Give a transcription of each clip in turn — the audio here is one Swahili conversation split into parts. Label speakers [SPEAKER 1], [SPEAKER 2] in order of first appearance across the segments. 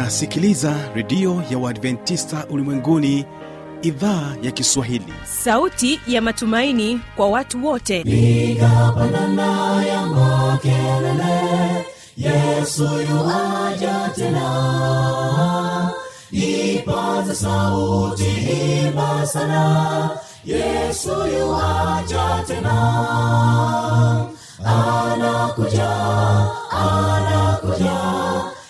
[SPEAKER 1] unasikiliza redio ya uadventista ulimwenguni idhaa ya kiswahili.
[SPEAKER 2] Sauti ya matumaini kwa watu wote.
[SPEAKER 3] Piga pandana ya makelele yesu yuaja tena. Ipata sauti himbasana yesu yuaja tena. Anakuja anakuja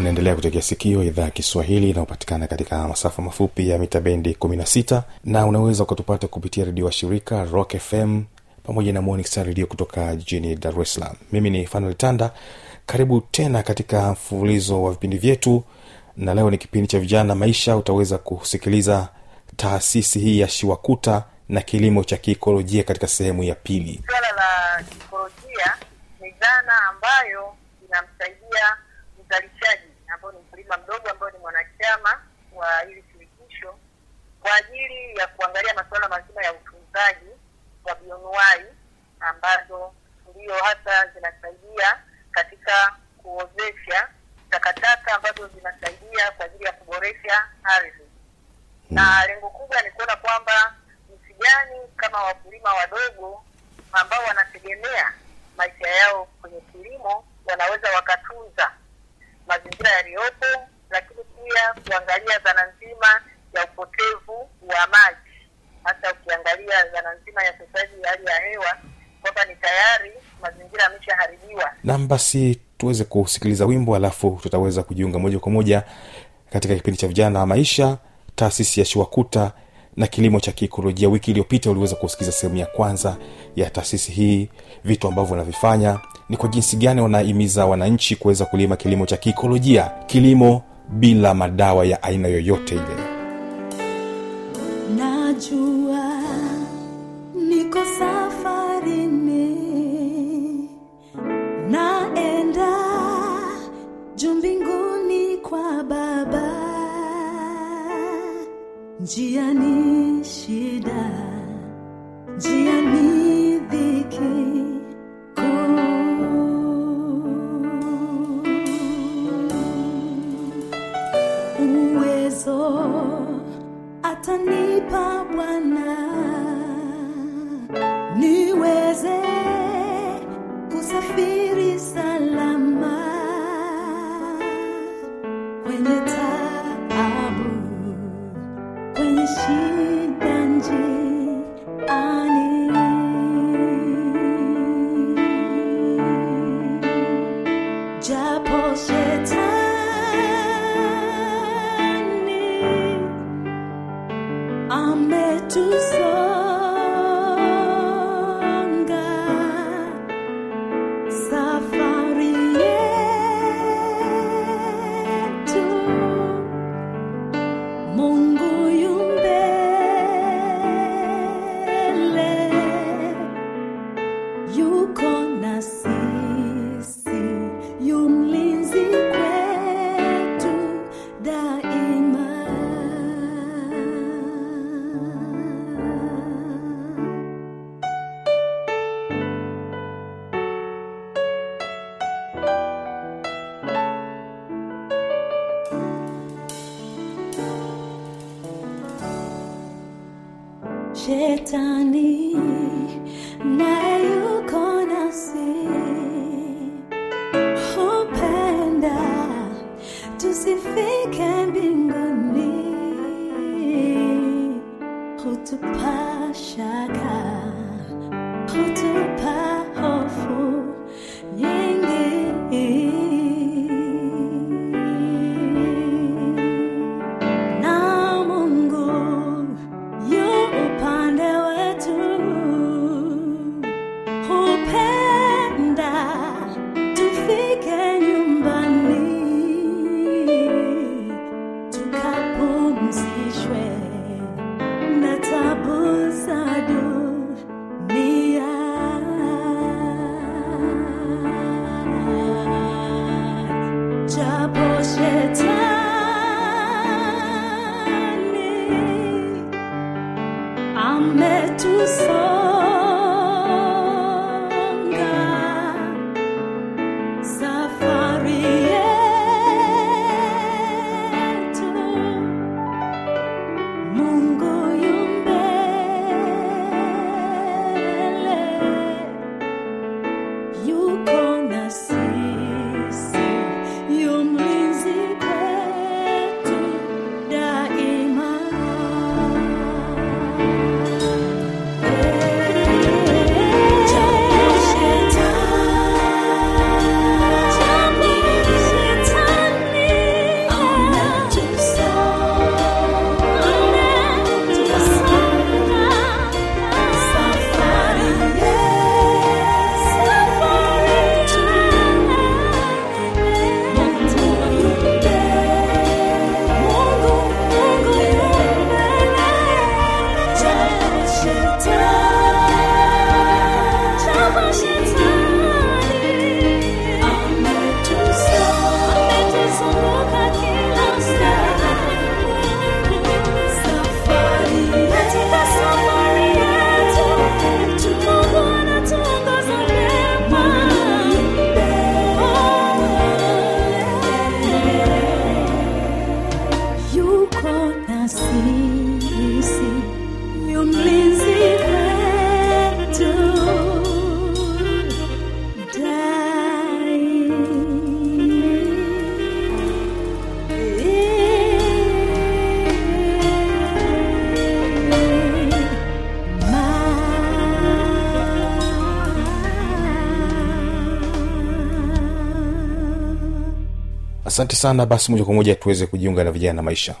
[SPEAKER 4] unaendelea kutegea sikio idhaa ya kiswahili inayopatikana katika masafa mafupi ya mita bendi 16 na unaweza ukatupata kupitia redio wa shirika rock fm pamoja na morning redio kutoka jijini dar es salaam. Mimi ni fanuel tanda. Karibu tena katika mfululizo wa vipindi vyetu na leo ni kipindi cha vijana maisha. Utaweza kusikiliza taasisi hii ya shiwakuta na kilimo cha kiikolojia katika sehemu ya pili.
[SPEAKER 5] Swala la kiikolojia ni dhana ambayo inamsaidia mzalishaji ambao mdogo ambao ni mwanachama wa hili shirikisho kwa ajili ya kuangalia masuala mazima ya utunzaji wa bionuai ambazo ndio hasa zinasaidia katika kuozesha takataka ambazo zinasaidia kwa ajili ya kuboresha ardhi. Na lengo kubwa ni kuona kwamba jinsi gani kama wakulima wadogo ambao wanategemea maisha yao kwenye kilimo wanaweza wakatunza mazingira lakini pia kuangalia dhana nzima ya upotevu wa maji hasa ukiangalia dhana nzima ya upotezaji hali ya hewa kwamba ni tayari mazingira yameshaharibiwa.
[SPEAKER 4] Nam basi tuweze kusikiliza wimbo alafu tutaweza kujiunga moja kwa moja katika kipindi cha vijana wa maisha taasisi ya shiwakuta na kilimo cha kiikolojia. Wiki iliyopita uliweza kusikiliza sehemu ya kwanza ya taasisi hii. Vitu ambavyo wanavifanya ni kwa jinsi gani wanahimiza wananchi kuweza kulima kilimo cha kiikolojia. Kilimo bila madawa ya aina yoyote ile.
[SPEAKER 6] Najua niko safarini naenda juu mbinguni kwa baba. Njia to say. jamais tout ça.
[SPEAKER 4] Asante sana basi moja kwa moja tuweze kujiunga na vijana na maisha.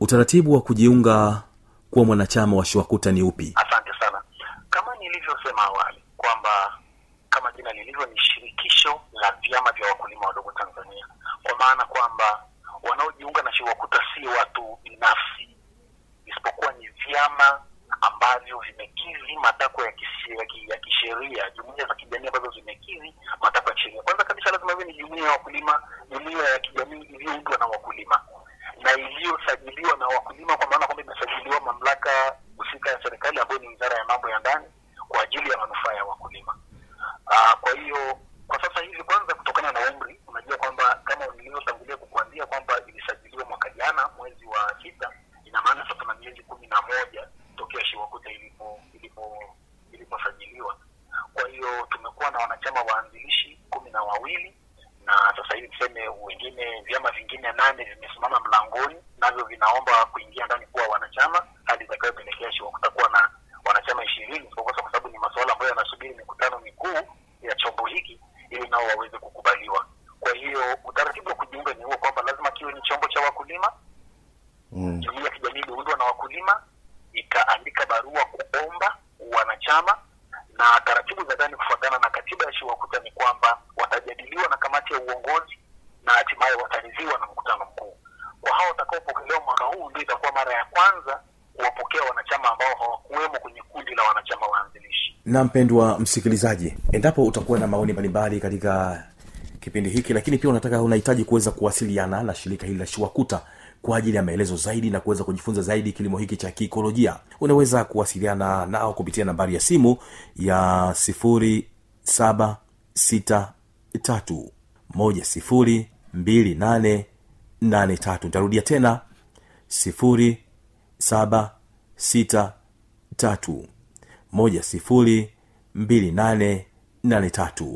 [SPEAKER 1] Utaratibu wa kujiunga kuwa mwanachama wa shiwakuta ni upi?
[SPEAKER 7] Asante sana. Kama nilivyosema awali kwamba kama jina lilivyo ni shirikisho la vyama vya wakulima wadogo tanzania. Kwa maana kwamba wanaojiunga na shiwakuta si watu binafsi isipokuwa ni vyama ambavyo vimekizi matakwa ya ya kisheria jumuia za kijamii ambazo zimekizi matakwa ya kisheria. Kwanza kabisa lazima iwe ni jumuia ya wakulima jumuia ya kijamii iliyoundwa na wakulima na iliyosajiliwa na wakulima kwa maana kwamba imesajiliwa mamlaka husika ya serikali ambayo ni wizara ya mambo ya ndani kwa ajili ya manufaa ya wakulima Aa, kwa hiyo kwa sasa hivi kwanza kutokana na umri unajua kwamba kama nilivyotangulia kukuambia kwamba ilisajiliwa mwaka jana mwezi wa sita ina maana sasa tuna miezi kumi na moja tokea shiwakuta ilipo ilipo iliposajiliwa kwa hiyo tumekuwa na wanachama waanzilishi kumi na wawili na sasa hivi tuseme wengine vyama vingine nane vimesimama mlangoni navyo vinaomba kuingia ndani kuwa wanachama hadi itakayopelekea shiwakuta kuwa na wanachama ishirini isipokuwa kwa sababu ni masuala ambayo yanasubiri mikutano mikuu ya chombo hiki ili nao waweze kukubaliwa kwa hiyo utaratibu wa kujiunga ni huo kwamba lazima kiwe ni chombo cha wakulima
[SPEAKER 4] mm.
[SPEAKER 7] jumuia ya kijamii iliundwa na wakulima ikaandika barua kuomba wanachama na taratibu za ndani kufuatana na katiba ya shiwakuta ni kwamba watajadiliwa na kamati ya uongozi na hatimaye wataridhiwa na mkutano mkuu. Kwa hao watakaopokelewa mwaka huu ndio itakuwa mara ya kwanza kuwapokea wanachama ambao hawakuwemo kwenye kundi la wanachama waanzilishi.
[SPEAKER 1] Na mpendwa msikilizaji endapo utakuwa na maoni mbalimbali katika kipindi hiki lakini pia unataka unahitaji kuweza kuwasiliana na shirika hili la shiwakuta kwa ajili ya maelezo zaidi na kuweza kujifunza zaidi kilimo hiki cha kiikolojia. Unaweza kuwasiliana nao kupitia nambari ya simu ya sifuri saba sita tatu moja sifuri mbili nane nane tatu. Nitarudia tena sifuri saba sita tatu moja sifuri mbili nane nane tatu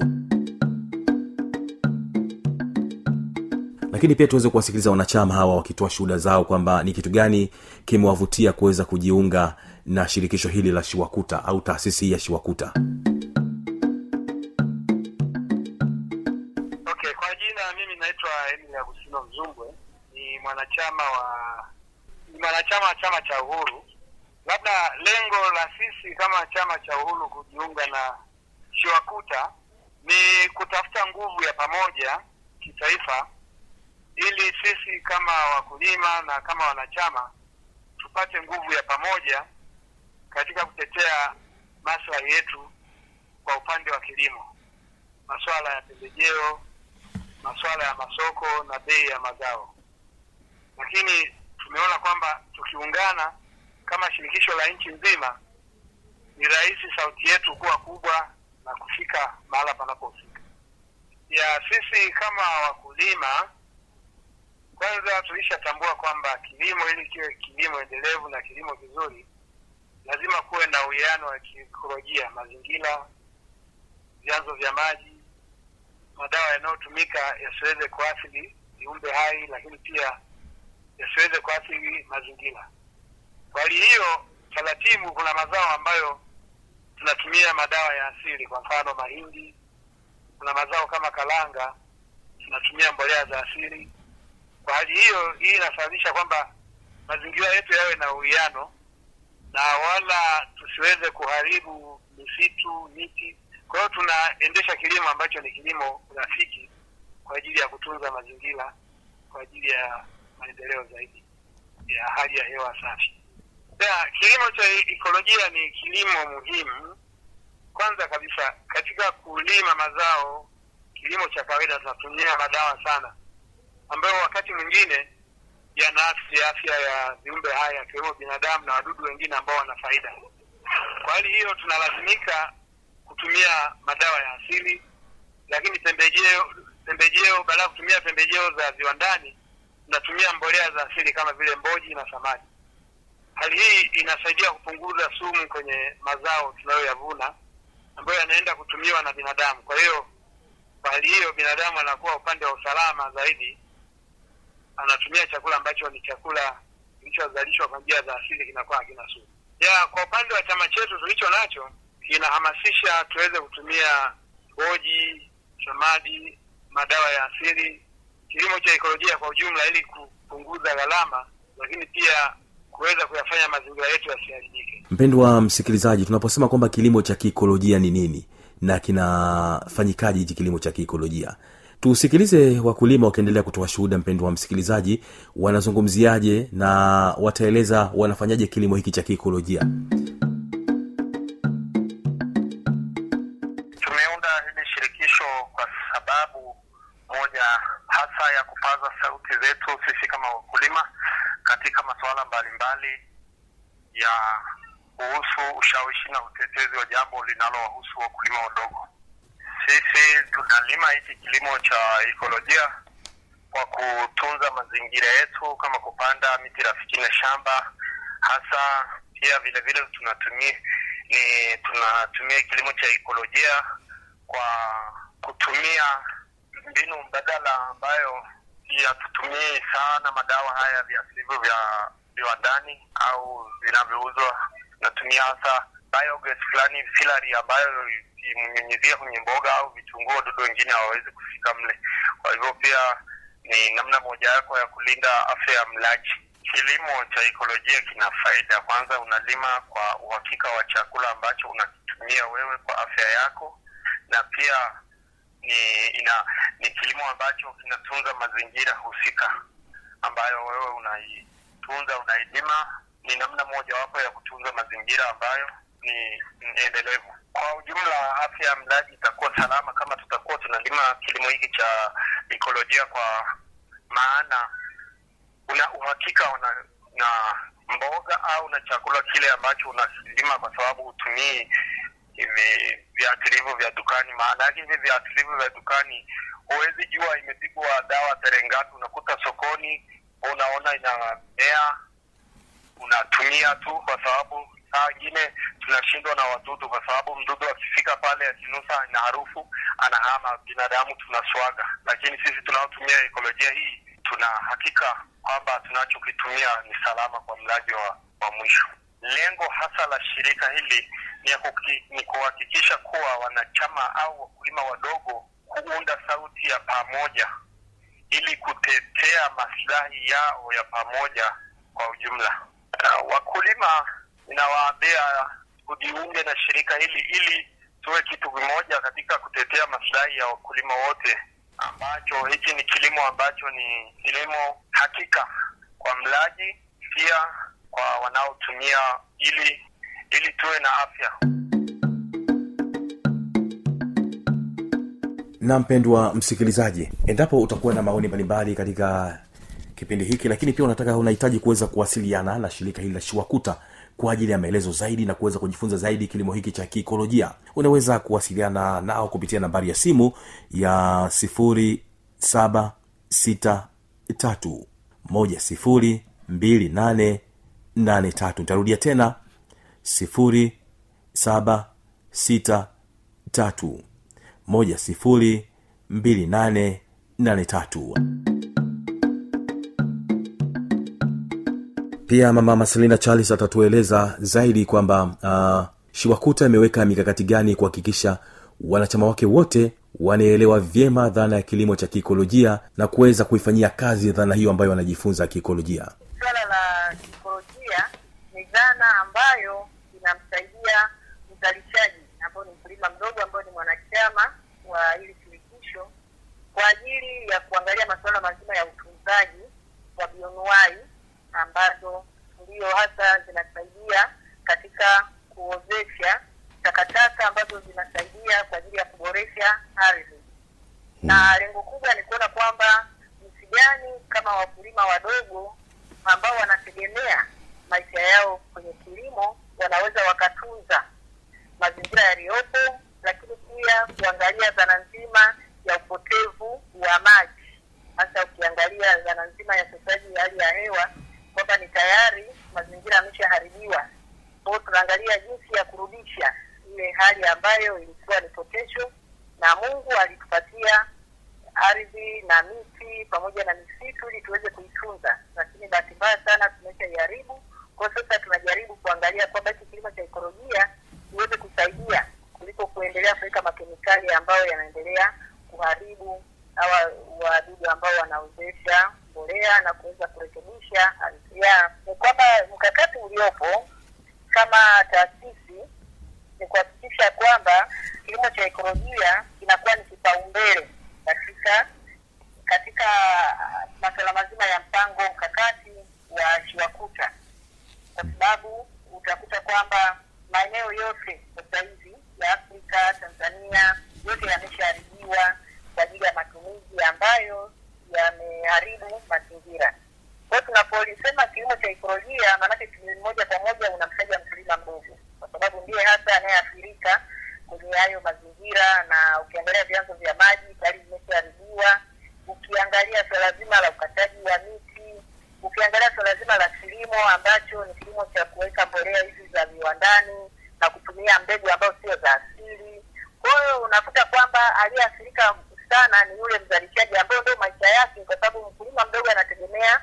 [SPEAKER 1] lakini pia tuweze kuwasikiliza wanachama hawa wakitoa shuhuda zao kwamba ni kitu gani kimewavutia kuweza kujiunga na shirikisho hili la shiwakuta au taasisi hii ya shiwakuta.
[SPEAKER 7] Okay kwa jina mimi naitwa emil agustino mzumbwe. Ni mwanachama wa ni mwanachama wa chama cha uhuru. Labda lengo la sisi kama chama cha uhuru kujiunga na shiwakuta ni kutafuta nguvu ya pamoja kitaifa ili sisi kama wakulima na kama wanachama tupate nguvu ya pamoja katika kutetea maslahi yetu kwa upande wa kilimo. Masuala ya pembejeo masuala ya masoko na bei ya mazao. Lakini tumeona kwamba tukiungana kama shirikisho la nchi nzima ni rahisi sauti yetu kuwa kubwa na kufika mahala panapofika. Ya sisi kama wakulima kwanza tulishatambua kwamba kilimo ili kiwe kilimo endelevu na kilimo kizuri lazima kuwe na uwiano wa kiikolojia mazingira vyanzo vya maji madawa yanayotumika yasiweze kuathiri viumbe hai lakini pia yasiweze kuathiri mazingira. Kwa hali hiyo taratibu kuna mazao ambayo tunatumia madawa ya asili kwa mfano mahindi. Kuna mazao kama kalanga tunatumia mbolea za asili kwa hali hiyo hii inasababisha kwamba mazingira yetu yawe na uwiano na wala tusiweze kuharibu misitu miti. Kwa hiyo tunaendesha kilimo ambacho ni kilimo rafiki kwa ajili ya kutunza mazingira kwa ajili ya maendeleo zaidi ya hali ya hewa safi. Ya, kilimo cha ikolojia ni kilimo muhimu. Kwanza kabisa katika kulima mazao kilimo cha kawaida tunatumia madawa sana ambayo wakati mwingine yanaathiri afya ya viumbe haya akiwemo binadamu na wadudu wengine ambao wana faida kwa hali hiyo tunalazimika kutumia madawa ya asili lakini pembejeo pembejeo baada ya kutumia pembejeo za viwandani tunatumia mbolea za asili kama vile mboji na samadi
[SPEAKER 8] hali hii inasaidia kupunguza sumu kwenye mazao tunayoyavuna ambayo yanaenda kutumiwa na binadamu. Kwa hiyo kwa hali hiyo, binadamu anakuwa upande wa usalama zaidi, anatumia chakula ambacho ni chakula kilichozalishwa kwa njia za asili, kinakuwa hakina sumu. Ya, kwa upande wa chama chetu tulicho nacho kinahamasisha tuweze kutumia boji, samadi, madawa ya asili, kilimo cha ekolojia kwa ujumla, ili kupunguza gharama, lakini pia kuweza kuyafanya mazingira yetu yasiharibike.
[SPEAKER 1] mpendwa msikilizaji tunaposema kwamba kilimo cha kiikolojia ni nini na kinafanyikaje hichi kilimo cha kiikolojia tusikilize wakulima wakiendelea kutoa shuhuda mpendo wa msikilizaji wanazungumziaje na wataeleza wanafanyaje kilimo hiki cha kiikolojia
[SPEAKER 8] Tumeunda hili shirikisho kwa sababu moja hasa ya kupaza sauti zetu sisi kama wakulima katika masuala mbalimbali ya kuhusu ushawishi na utetezi wa jambo linalowahusu wakulima wadogo. Sisi tunalima hiki kilimo cha ekolojia kwa kutunza mazingira yetu kama kupanda miti rafiki na shamba. Hasa pia vile vile tunatumia ni tunatumia kilimo cha ekolojia kwa kutumia mbinu mbadala ambayo hatutumii sana madawa haya viasilivu vya viwandani au vinavyouzwa. Tunatumia hasa biogas fulani filari ambayo imnyunyizia kwenye mboga au vitunguu wadudu wengine hawawezi kufika mle. Kwa hivyo pia ni namna moja yako ya kulinda afya ya mlaji. Kilimo cha ekolojia kina faida. Kwanza unalima kwa uhakika wa chakula ambacho unakitumia wewe kwa afya yako na pia ni ina ni kilimo ambacho kinatunza mazingira husika ambayo wewe unaitunza unailima. Ni namna mojawapo ya kutunza mazingira ambayo ni endelevu kwa ujumla afya ya mlaji itakuwa salama kama tutakuwa tunalima kilimo hiki cha ekolojia kwa maana una uhakika una, na mboga au na chakula kile ambacho unakilima kwa sababu hutumii hivi viatilivu vya dukani. Maana yake hivi viatilivu vya dukani huwezi jua imepigwa dawa tarehe unakuta sokoni unaona inamea unatumia tu kwa sababu saa ingine tunashindwa na wadudu kwa sababu mdudu akifika pale akinusa na harufu anahama. Binadamu tunaswaga lakini sisi tunaotumia ekolojia hii tuna hakika kwamba tunachokitumia ni salama kwa mlaji wa, wa mwisho. Lengo hasa la shirika hili ni kuhakikisha kuwa wanachama au wakulima wadogo kuunda sauti ya pamoja ili kutetea maslahi yao ya pamoja kwa ujumla. Uh, wakulima ninawaambia kujiunge na shirika hili ili tuwe kitu kimoja katika kutetea maslahi ya wakulima wote ambacho hiki ni kilimo ambacho ni kilimo hakika kwa mlaji pia kwa wanaotumia ili ili tuwe na afya.
[SPEAKER 1] Na mpendwa msikilizaji endapo utakuwa na maoni mbalimbali katika kipindi hiki lakini pia unataka unahitaji kuweza kuwasiliana na shirika hili la shiwakuta kwa ajili ya maelezo zaidi na kuweza kujifunza zaidi kilimo hiki cha kiikolojia. Unaweza kuwasiliana nao kupitia nambari ya simu ya sifuri saba sita tatu moja sifuri mbili nane nane tatu. Nitarudia tena sifuri saba sita tatu moja sifuri mbili nane nane tatu pia mama maselina charles atatueleza zaidi kwamba uh, shiwakuta imeweka mikakati gani kuhakikisha wanachama wake wote wanaelewa vyema dhana ya kilimo cha kiikolojia na kuweza kuifanyia kazi dhana hiyo ambayo wanajifunza kiikolojia.
[SPEAKER 5] Swala la kiikolojia ni dhana ambayo inamsaidia mzalishaji ambao ni mkulima mdogo ambayo ni mwanachama wa hili shirikisho kwa ajili ya kuangalia masuala mazima ya utunzaji wa bionuai ambazo ndio hasa zinasaidia katika kuozesha takataka ambazo zinasaidia kwa ajili ya kuboresha ardhi. Na lengo kubwa ni kuona kwamba jinsi gani kama wakulima wadogo ambao wanategemea maisha yao kwenye kilimo wanaweza wakatunza mazingira yaliyopo lakini pia kuangalia dhana nzima ya upotevu wa maji. Hasa ukiangalia dhana nzima ya utekelezaji ya hali ya hewa kwamba ni tayari mazingira yameshaharibika hali ambayo ilikuwa ni potential na mungu alitupatia ardhi na miti pamoja na misitu ili tuweze kuitunza. Lakini bahati mbaya sana tumeshaiharibu. Kwa sasa tunajaribu kuangalia kwamba hiki kilimo cha ekolojia kiweze kusaidia kuliko kuendelea kuweka makemikali ambayo yanaendelea kuharibu hawa wadudu ambao wanaozesha mbolea na kuweza kurekebisha ni kwamba mkakati uliopo kama taasisi kuhakikisha kwamba kilimo cha ekolojia kinakuwa ni kipaumbele katika katika masuala mazima ya mpango mkakati wa shiwakuta kwa sababu utakuta kwamba maeneo yote sasa hivi ya afrika tanzania yote yameshaharibiwa kwa ajili ya matumizi ambayo yameharibu mazingira kwa hiyo tunapolisema kilimo cha ekolojia maanake kilimo moja kwa moja unamtaja mkulima mdogo kwa sababu ndiye hasa anayeathirika kwenye hayo mazingira na ukiangalia vyanzo vya maji tayari vimeshaharibiwa ukiangalia swala zima la ukataji wa miti ukiangalia swala zima la kilimo ambacho ni kilimo cha kuweka mbolea hizi za viwandani na kutumia mbegu ambazo sio za asili kwa hiyo unakuta kwamba aliyeathirika sana ni yule mzalishaji ambayo ndio maisha yake kwa sababu mkulima mdogo anategemea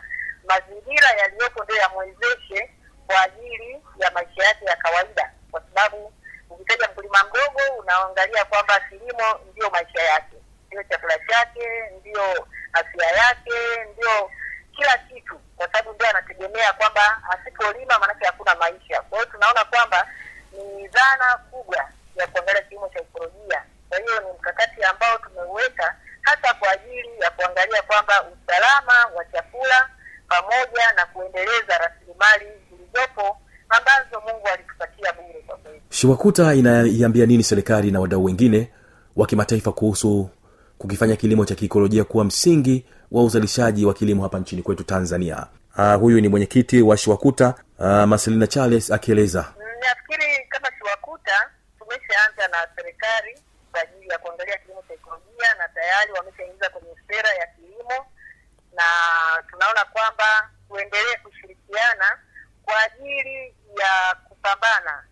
[SPEAKER 5] mazingira yaliyopo ndio yamwezeshe kwa ajili ya maisha yake ya kawaida kwa sababu ukitaja mkulima mdogo unaangalia kwamba kilimo ndio maisha yake ndio chakula chake ndio afya yake ndio kila kitu kwa sababu ndio anategemea kwamba asipolima maanake hakuna maisha kwa hiyo tunaona kwamba ni dhana kubwa ya kuangalia kilimo cha ekolojia. Kwa hiyo ni mkakati ambao tumeuweka hasa kwa ajili ya kuangalia kwamba usalama wa chakula pamoja na kuendeleza rasilimali zilizopo ambazo mungu alitupatia bure kwa kweli.
[SPEAKER 4] Shiwakuta inaiambia nini serikali na wadau wengine wa kimataifa kuhusu kukifanya kilimo cha kiikolojia kuwa msingi wa uzalishaji wa kilimo hapa nchini kwetu tanzania? Uh, huyu ni mwenyekiti wa shiwakuta uh, marcelina charles akieleza
[SPEAKER 5] nafikiri kama shiwakuta tumeshaanza na serikali kwa ajili ya kuangalia kilimo cha ekolojia na tayari wameshaingiza kwenye sera ya kilimo na tunaona kwamba tuendelee kushirikiana kwa ajili ya kupambana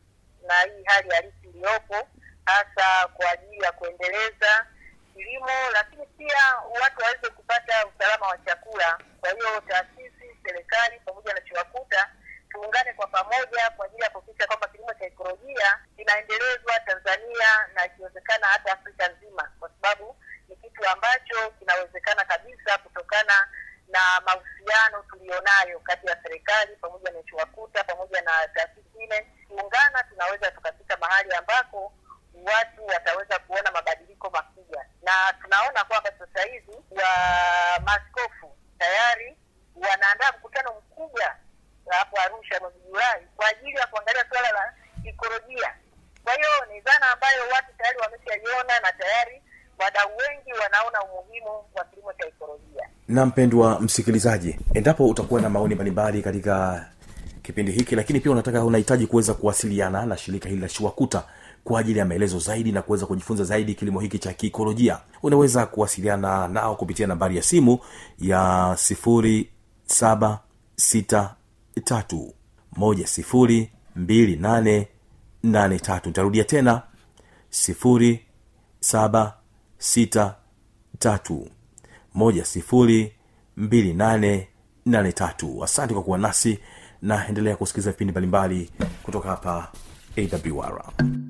[SPEAKER 5] na hii hali halisi iliyopo hasa kwa ajili ya kuendeleza kilimo lakini pia watu waweze kupata usalama wa chakula kwa hiyo taasisi serikali pamoja na chiwakuta tuungane kwa pamoja kwa ajili ya kuhakikisha kwamba kilimo cha ekolojia kinaendelezwa tanzania na ikiwezekana hata afrika nzima kwa sababu ni kitu ambacho kinawezekana kabisa kutokana na mahusiano tuliyonayo kati ya serikali pamoja na chiwakuta pamoja na taasisi ile kuungana tunaweza tukafika mahali ambako watu wataweza kuona mabadiliko makubwa na tunaona kwamba sasa hivi wa maaskofu tayari wanaandaa mkutano mkubwa hapo arusha mwezi julai kwa ajili ya kuangalia suala la ikolojia kwa hiyo ni dhana ambayo watu tayari wameshaiona na tayari wadau wengi wanaona umuhimu wa kilimo cha ikolojia
[SPEAKER 4] mpendwa msikilizaji endapo utakuwa na maoni mbalimbali katika kipindi hiki lakini pia unataka unahitaji kuweza kuwasiliana na shirika hili la shiwakuta kwa ajili ya maelezo zaidi na kuweza kujifunza zaidi kilimo hiki cha kiikolojia unaweza kuwasiliana nao kupitia nambari ya simu ya sifuri saba sita tatu moja sifuri mbili nane nane tatu. Nitarudia tena sifuri saba sita tatu moja sifuri mbili nane nane tatu. Asante kwa kuwa nasi na endelea kusikiliza vipindi mbalimbali kutoka hapa awr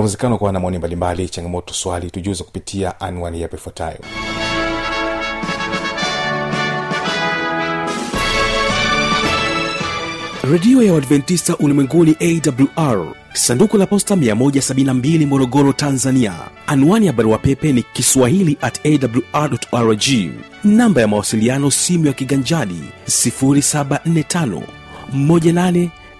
[SPEAKER 4] inawezekana kuwa na maoni mbalimbali changamoto swali tujuze kupitia anwani yapo ifuatayo.
[SPEAKER 1] Redio ya uadventista ulimwenguni awr sanduku la posta 172 morogoro tanzania. Anwani ya barua pepe ni kiswahili at awrrg namba ya mawasiliano simu ya kiganjadi 745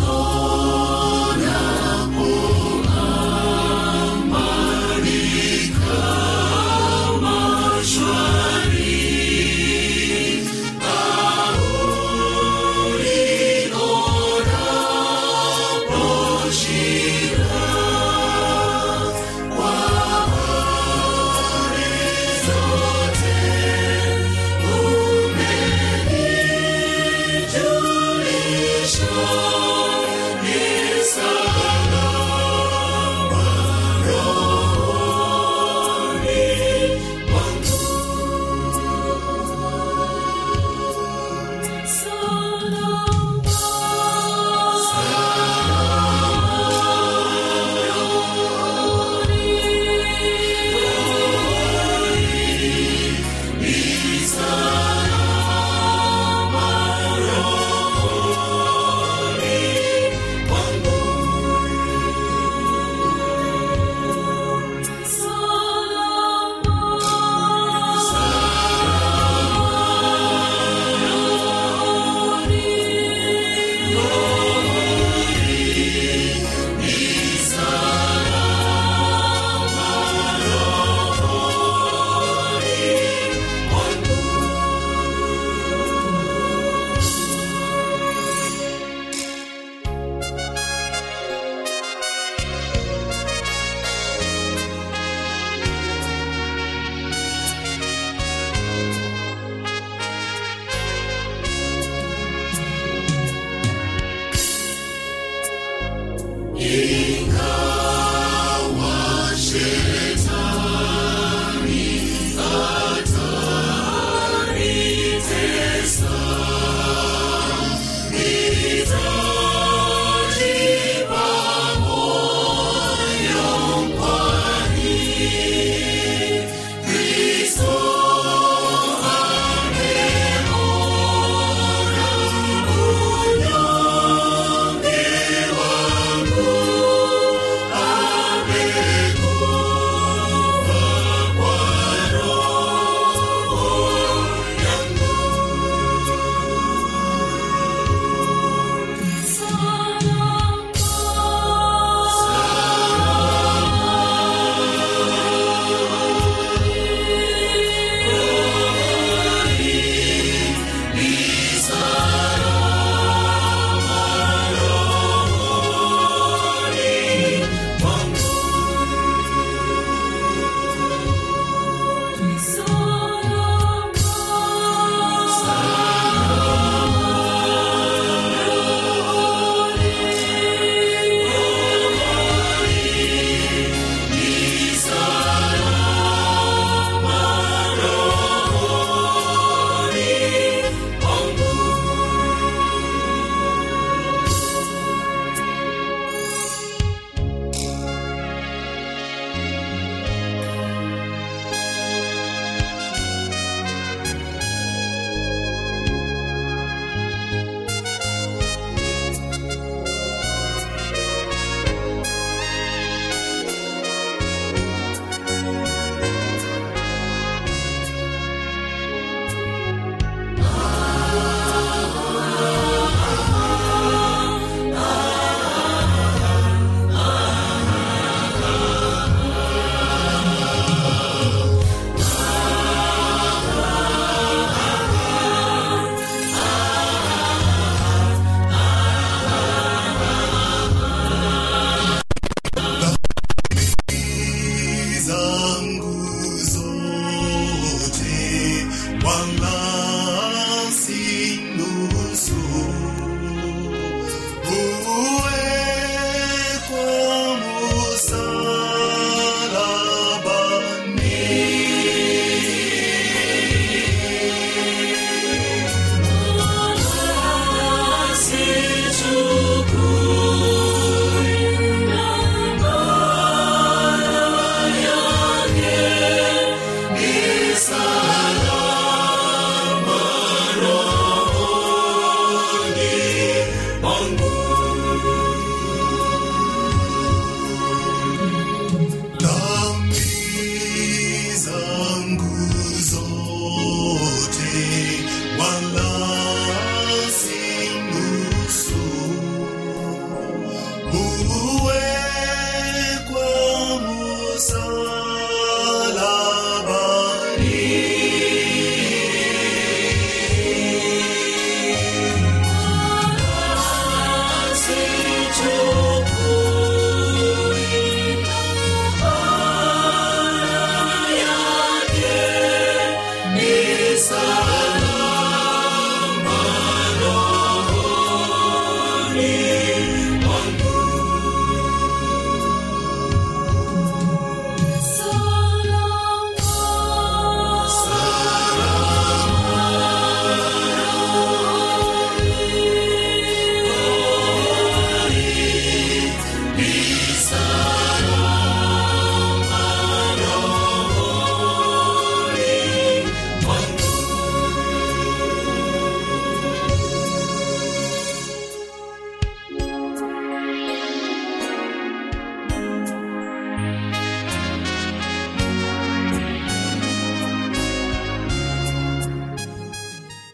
[SPEAKER 3] Oh. Sheria